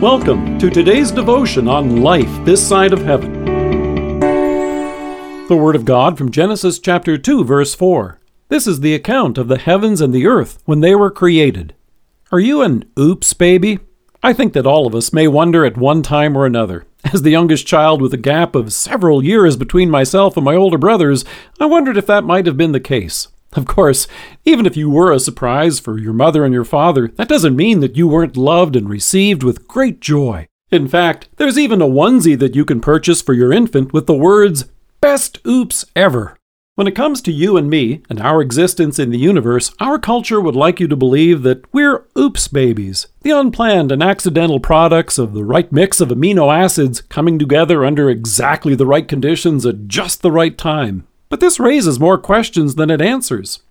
Welcome to today's devotion on life this side of heaven. The Word of God from Genesis chapter 2, verse 4. This is the account of the heavens and the earth when they were created. Are you an oops baby? I think that all of us may wonder at one time or another. As the youngest child with a gap of several years between myself and my older brothers, I wondered if that might have been the case. Of course, even if you were a surprise for your mother and your father, that doesn't mean that you weren't loved and received with great joy. In fact, there's even a onesie that you can purchase for your infant with the words, Best Oops Ever. When it comes to you and me and our existence in the universe, our culture would like you to believe that we're oops babies, the unplanned and accidental products of the right mix of amino acids coming together under exactly the right conditions at just the right time. But this raises more questions than it answers.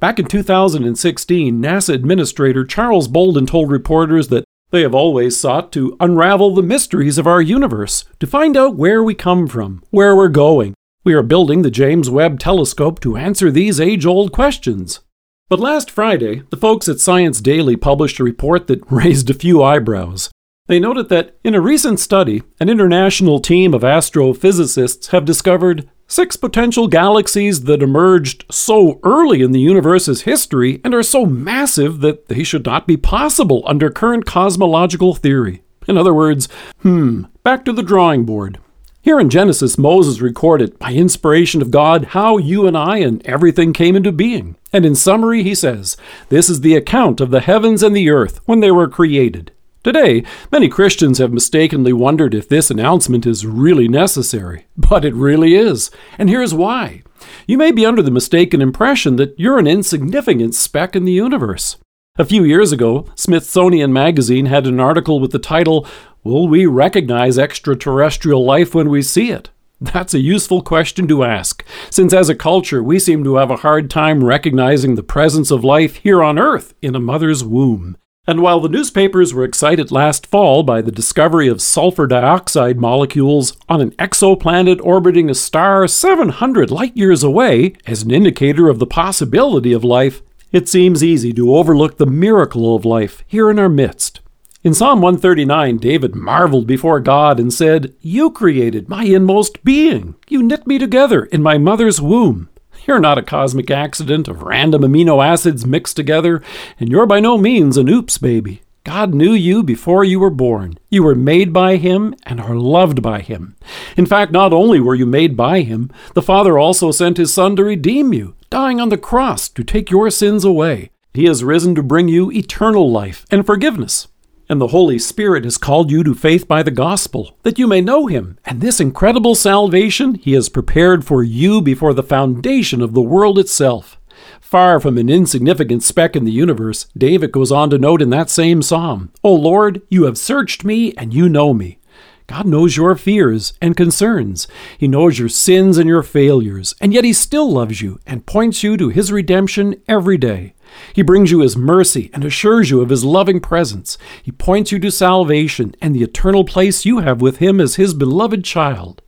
Back in 2016, NASA Administrator Charles Bolden told reporters that they have always sought to unravel the mysteries of our universe, to find out where we come from, where we're going. We are building the James Webb Telescope to answer these age old questions. But last Friday, the folks at Science Daily published a report that raised a few eyebrows. They noted that in a recent study, an international team of astrophysicists have discovered Six potential galaxies that emerged so early in the universe's history and are so massive that they should not be possible under current cosmological theory. In other words, hmm, back to the drawing board. Here in Genesis, Moses recorded, by inspiration of God, how you and I and everything came into being. And in summary, he says, This is the account of the heavens and the earth when they were created. Today, many Christians have mistakenly wondered if this announcement is really necessary. But it really is. And here's why. You may be under the mistaken impression that you're an insignificant speck in the universe. A few years ago, Smithsonian Magazine had an article with the title, Will We Recognize Extraterrestrial Life When We See It? That's a useful question to ask, since as a culture we seem to have a hard time recognizing the presence of life here on Earth in a mother's womb. And while the newspapers were excited last fall by the discovery of sulfur dioxide molecules on an exoplanet orbiting a star 700 light years away as an indicator of the possibility of life, it seems easy to overlook the miracle of life here in our midst. In Psalm 139, David marveled before God and said, You created my inmost being. You knit me together in my mother's womb. You're not a cosmic accident of random amino acids mixed together, and you're by no means an oops baby. God knew you before you were born. You were made by Him and are loved by Him. In fact, not only were you made by Him, the Father also sent His Son to redeem you, dying on the cross to take your sins away. He has risen to bring you eternal life and forgiveness. And the Holy Spirit has called you to faith by the gospel, that you may know him, and this incredible salvation he has prepared for you before the foundation of the world itself. Far from an insignificant speck in the universe, David goes on to note in that same psalm, O Lord, you have searched me, and you know me. God knows your fears and concerns. He knows your sins and your failures, and yet He still loves you and points you to His redemption every day. He brings you His mercy and assures you of His loving presence. He points you to salvation and the eternal place you have with Him as His beloved child.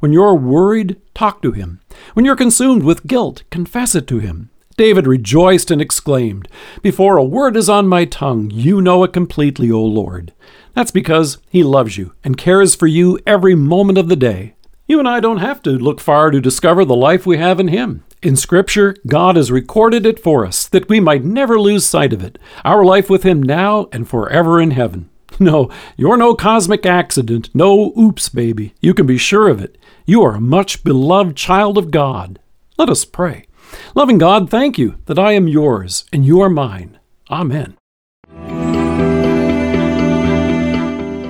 When you're worried, talk to Him. When you're consumed with guilt, confess it to Him. David rejoiced and exclaimed, Before a word is on my tongue, you know it completely, O Lord. That's because He loves you and cares for you every moment of the day. You and I don't have to look far to discover the life we have in Him. In Scripture, God has recorded it for us that we might never lose sight of it, our life with Him now and forever in heaven. No, you're no cosmic accident, no oops baby. You can be sure of it. You are a much beloved child of God. Let us pray. Loving God, thank you that I am yours and you are mine. Amen.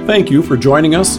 Thank you for joining us